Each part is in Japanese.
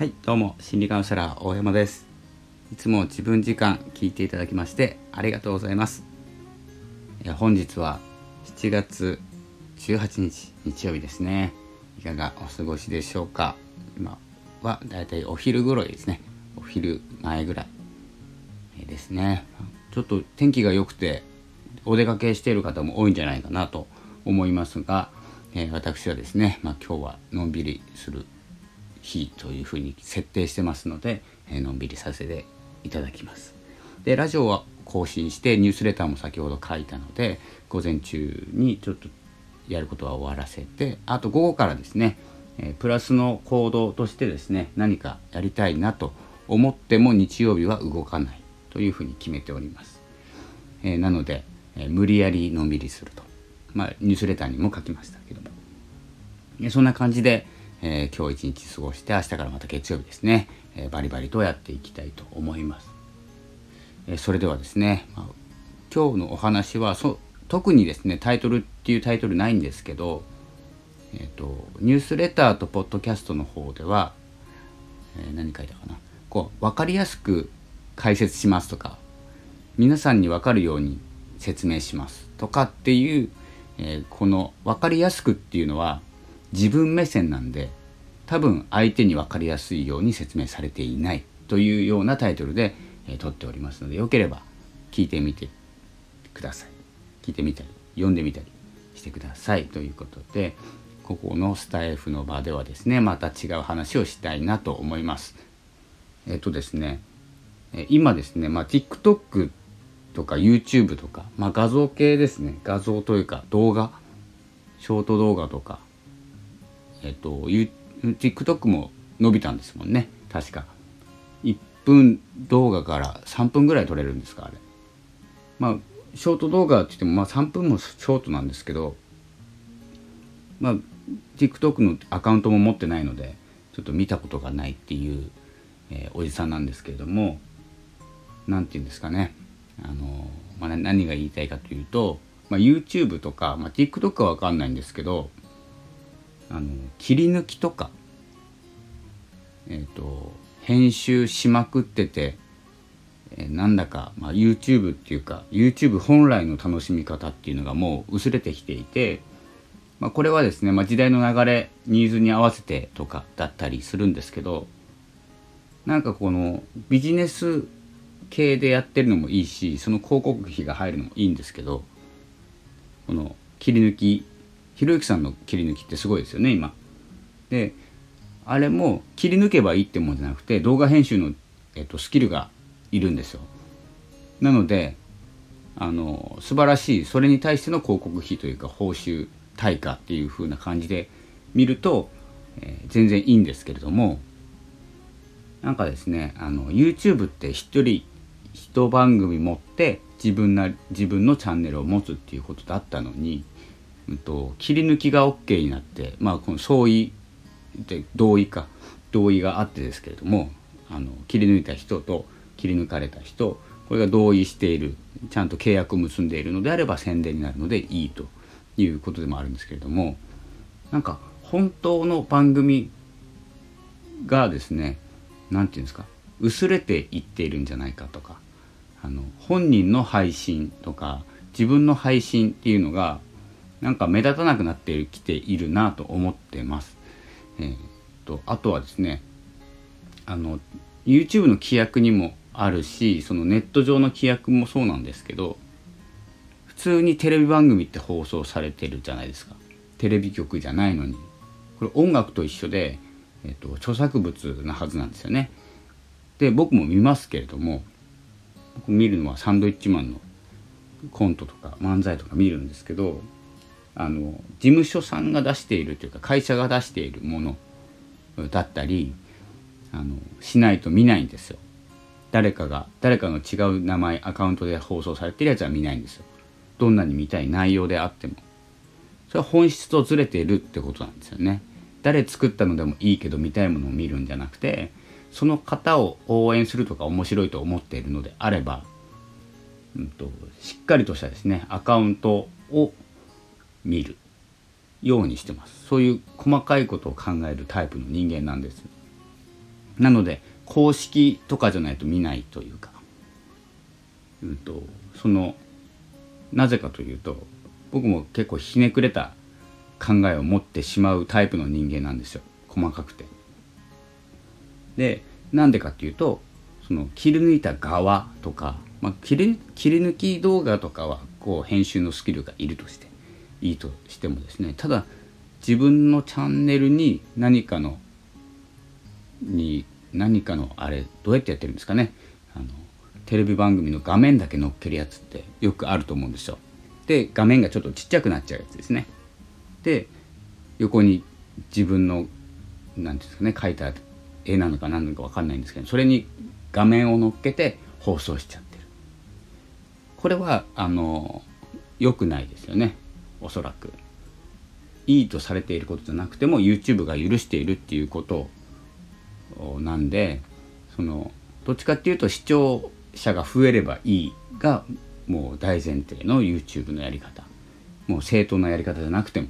はいどうも心理カウンセラー大山です。いつも自分時間聞いていただきましてありがとうございます。本日は7月18日日曜日ですね。いかがお過ごしでしょうか。今はだいたいお昼頃ですね。お昼前ぐらいですね。ちょっと天気が良くてお出かけしている方も多いんじゃないかなと思いますが、え、私はですね、まあ、今日はのんびりする日というふうに設定してますので、えー、のんびりさせていただきます。でラジオは更新してニュースレターも先ほど書いたので午前中にちょっとやることは終わらせてあと午後からですね、えー、プラスの行動としてですね何かやりたいなと思っても日曜日は動かないというふうに決めております。えー、なので、え、無理やりのんびりすると、まあ、ニュースレターにも書きましたけども、えそんな感じで、えー、今日一日過ごして明日からまた月曜日ですね、えー、バリバリとやっていきたいと思います。えー、それではですね、まあ、今日のお話はそ特にですねタイトルっていうタイトルないんですけど、えーと、ニュースレターとポッドキャストの方では、え何書いたかなこう分かりやすく解説しますとか皆さんに分かるように説明しますとかっていう、えこの分かりやすくっていうのは自分目線なんで多分相手に分かりやすいように説明されていないというようなタイトルで、えー、撮っておりますのでよければ聞いてみてください。聞いてみたり読んでみたりしてください。ということでここのスタイフの場ではですねまた違う話をしたいなと思います。えっ、とですね今ですね、まあ、TikTok とか YouTube とか、まあ、画像系ですね。画像というか動画ショート動画とかえっと TikTok も伸びたんですもんね。確か。1分動画から3分ぐらい撮れるんですかあれ。まあショート動画って言ってもまあ3分もショートなんですけどまあ TikTok のアカウントも持ってないのでちょっと見たことがないっていう、えー、おじさんなんですけれども何て言うんですかね。あの、まあ、何が言いたいかというと、まあ、YouTube とか、まあ、TikTok は分かんないんですけどあの切り抜きとか、えーと、編集しまくってて、えー、なんだか、まあ、YouTube っていうか YouTube 本来の楽しみ方っていうのがもう薄れてきていて、まあ、これはですね、まあ、時代の流れニーズに合わせてとかだったりするんですけどなんかこのビジネス系でやってるのもいいしその広告費が入るのもいいんですけどこの切り抜きひろゆきさんの切り抜きってすごいですよね今。であれも切り抜けばいいってもんじゃなくて動画編集の、えっと、スキルがいるんですよ。なのであの素晴らしいそれに対しての広告費というか報酬対価っていう風な感じで見ると、えー、全然いいんですけれどもなんかですねあの YouTube って一人一番組持って自分な自分のチャンネルを持つっていうことだったのにうんと、切り抜きが OK になってまあこの相違で同意か同意があってですけれどもあの切り抜いた人と切り抜かれた人これが同意しているちゃんと契約を結んでいるのであれば宣伝になるのでいいということでもあるんですけれどもなんか本当の番組がですね何て言うんですか薄れていっているんじゃないかとかあの本人の配信とか自分の配信っていうのがなんか目立たなくなってきているなと思ってます。えー、とあとはですねあの YouTube の規約にもあるしそのネット上の規約もそうなんですけど普通にテレビ番組って放送されてるじゃないですか。テレビ局じゃないのに。これ音楽と一緒で、えーと、著作物なはずなんですよね。で僕も見ますけれども僕見るのはサンドイッチマンのコントとか漫才とか見るんですけどあの事務所さんが出しているというか会社が出しているものだったりあのしないと見ないんですよ。誰かが誰かの違う名前アカウントで放送されてるやつは見ないんですよ。どんなに見たい内容であっても。それは本質とずれているってことなんですよね。誰作ったのでもいいけど見たいものを見るんじゃなくてその方を応援するとか面白いと思っているのであれば、うんとしっかりとしたですねアカウントを見る。ようにしてます。そういう細かいことを考えるタイプの人間なんです。なので公式とかじゃないと見ないというか、うんと、そのなぜかというと僕も結構ひねくれた考えを持ってしまうタイプの人間なんですよ。細かくて。でなんでかっていうとその切り抜いた側とか、まあ、切り切り抜き動画とかはこう編集のスキルがいるとして。いいとしてもですねただ自分のチャンネルに何かのに何かのあれどうやってやってるんですかねあのテレビ番組の画面だけ載っけるやつってよくあると思うんですよ。で画面がちょっとちっちゃくなっちゃうやつですね。で横に自分の何て言うんですかね描いた絵なのか何なのか分かんないんですけどそれに画面を乗っけて放送しちゃってる。これはあの良くないですよねおそらく。いいとされていることじゃなくても YouTube が許しているっていうことなんでそのどっちかっていうと視聴者が増えればいいがもう大前提の YouTube のやり方。もう正当なやり方じゃなくても。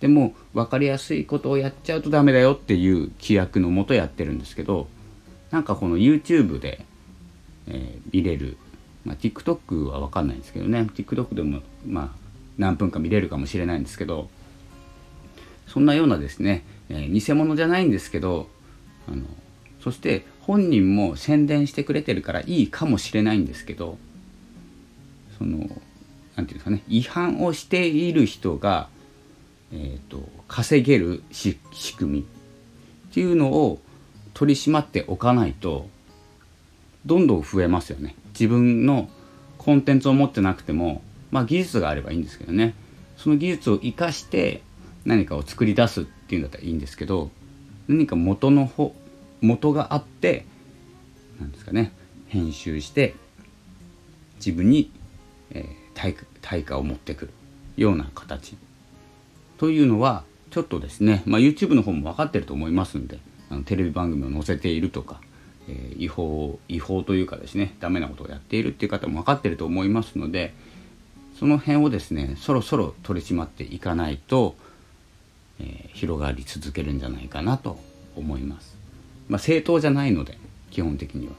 でも分かりやすいことをやっちゃうとダメだよっていう規約のもとやってるんですけどなんかこの YouTube で、えー、見れる、まあ、TikTok は分かんないんですけどね。TikTok でもまあ何分か見れるかもしれないんですけどそんなようなですね、えー、偽物じゃないんですけどあのそして本人も宣伝してくれてるからいいかもしれないんですけどその何て言うんですかね違反をしている人が、えーと、稼げる仕組みっていうのを取り締まっておかないとどんどん増えますよね。自分のコンテンツを持ってなくてもまあ技術があればいいんですけどね。その技術を生かして何かを作り出すっていうんだったらいいんですけど何か元の方元があってなんですかね。編集して自分に、えー、対対価を持ってくる。ような形。というのはちょっとですね、まあ、YouTube の方も分かってると思いますんであのテレビ番組を載せているとか、えー、違法違法というかですね。ダメなことをやっているっていう方も分かってると思いますのでその辺をですねそろそろ取り締まっていかないと、えー、広がり続けるんじゃないかなと思います。まあ、正当じゃないので基本的には。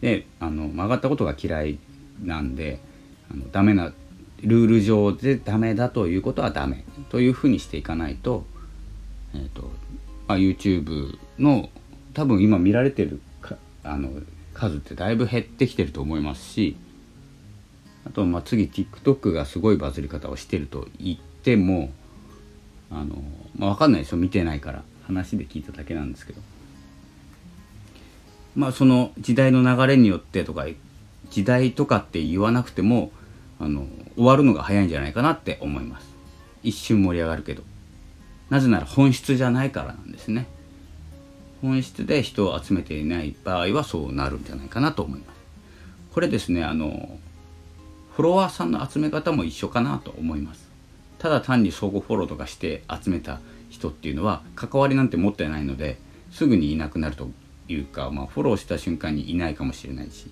であの曲がったことが嫌いなんであのダメなルール上でダメだということはダメというふうにしていかないと,、えーとまあ、YouTube の多分今見られてるかあの数ってだいぶ減ってきてると思いますしあとまあ次 TikTok がすごいバズり方をしてると言ってもあの、まあ、分かんないですよ。見てないから。話で聞いただけなんですけど。まあその時代の流れによってとか時代とかって言わなくてもあの終わるのが早いんじゃないかなって思います。一瞬盛り上がるけど。なぜなら本質じゃないからなんですね。本質で人を集めていない場合はそうなるんじゃないかなと思います。これですねあのフォロワーさんの集め方も一緒かなと思います。ただ単に相互フォローとかして集めた人っていうのは関わりなんて持ってないのですぐにいなくなるというか、まあ、フォローした瞬間にいないかもしれないし。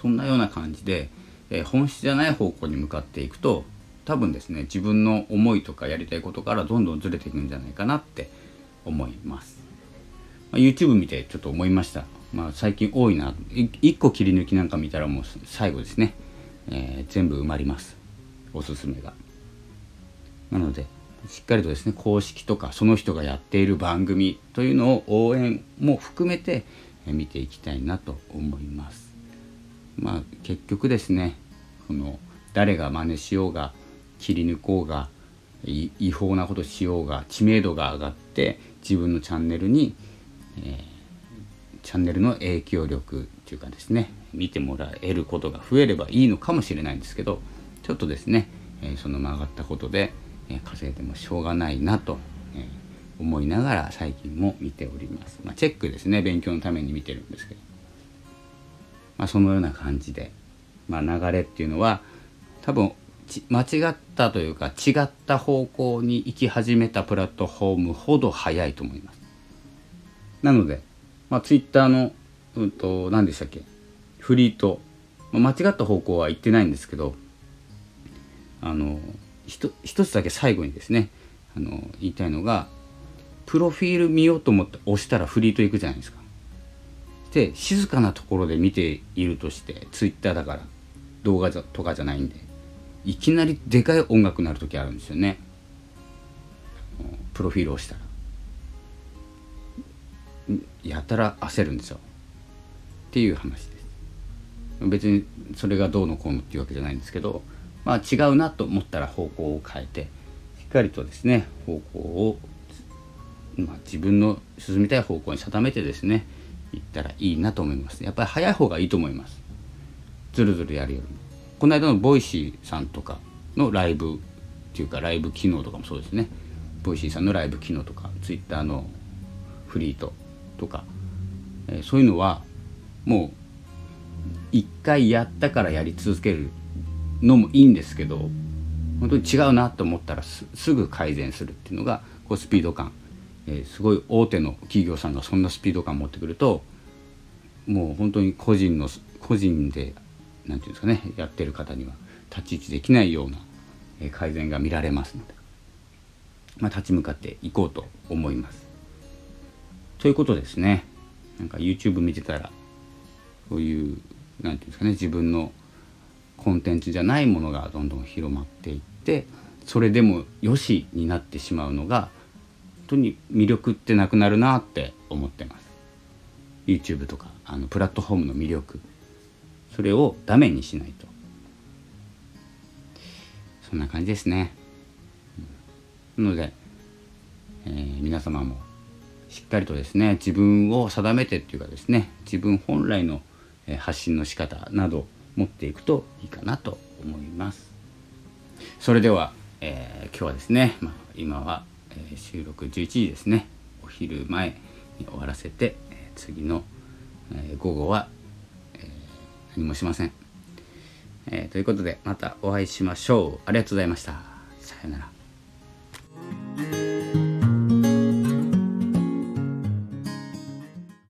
そんなような感じで、えー、本質じゃない方向に向かっていくと多分ですね自分の思いとかやりたいことからどんどんずれていくんじゃないかなって思います、まあ、YouTube 見てちょっと思いました。まあ最近多いな。1個切り抜きなんか見たらもう最後ですね、えー、全部埋まりますおすすめがなのでしっかりとですね公式とかその人がやっている番組というのを応援も含めて見ていきたいなと思います。まあ結局ですねこの誰が真似しようが切り抜こうが違法なことしようが知名度が上がって自分のチャンネルに、えー、チャンネルの影響力っていうかですね見てもらえることが増えればいいのかもしれないんですけどちょっとですね、え、その曲がったことでえ稼いでもしょうがないなと、え思いながら最近も見ております。まあ、チェックですね勉強のために見てるんですけど、まあ、そのような感じで、まあ、流れっていうのは多分間違ったというか違った方向に行き始めたプラットフォームほど早いと思います。なので、まあ、ツイッターの、うんと、何でしたっけ？フリート、間違った方向は行ってないんですけどあの一つだけ最後にですねあの言いたいのがプロフィール見ようと思って押したらフリートいくじゃないですか。で静かなところで見ているとしてツイッターだから動画とかじゃないんでいきなりでかい音楽になる時あるんですよね。プロフィールをしたら。やたら焦るんですよ。っていう話で。す別にそれがどうのこうのっていうわけじゃないんですけどまあ違うなと思ったら方向を変えてしっかりとですね方向を、まあ、自分の進みたい方向に定めてですね行ったらいいなと思います。やっぱり早い方がいいと思います。ずるずるやるよりも。この間のボイシーさんとかのライブっていうかライブ機能とかもそうですね。ボイシーさんのライブ機能とかツイッターのフリートとか、えー、そういうのはもう一回やったからやり続けるのもいいんですけど本当に違うなと思ったらすぐ改善するっていうのがこうスピード感、えー、すごい大手の企業さんがそんなスピード感持ってくるともう本当に個人の個人で何て言うんですかねやってる方には太刀打ちできないような、改善が見られますので、まあ、立ち向かっていこうと思います。ということですねなんか YouTube 見てたらそういう何て言うんですかね自分のコンテンツじゃないものがどんどん広まっていってそれでもよしになってしまうのが本当に魅力ってなくなるなって思ってます。YouTube とかあのプラットフォームの魅力。それをダメにしないと。そんな感じですね、なので、えー、皆様もしっかりとですね自分を定めてっていうかですね自分本来の発信の仕方など持っていくといいかなと思います。それでは、えー、今日はですね、まあ、今は、え、収録11時ですね。お昼前に終わらせて、え、次の、え午後は、え何もしません、えということでまたお会いしましょう。ありがとうございました。さようなら。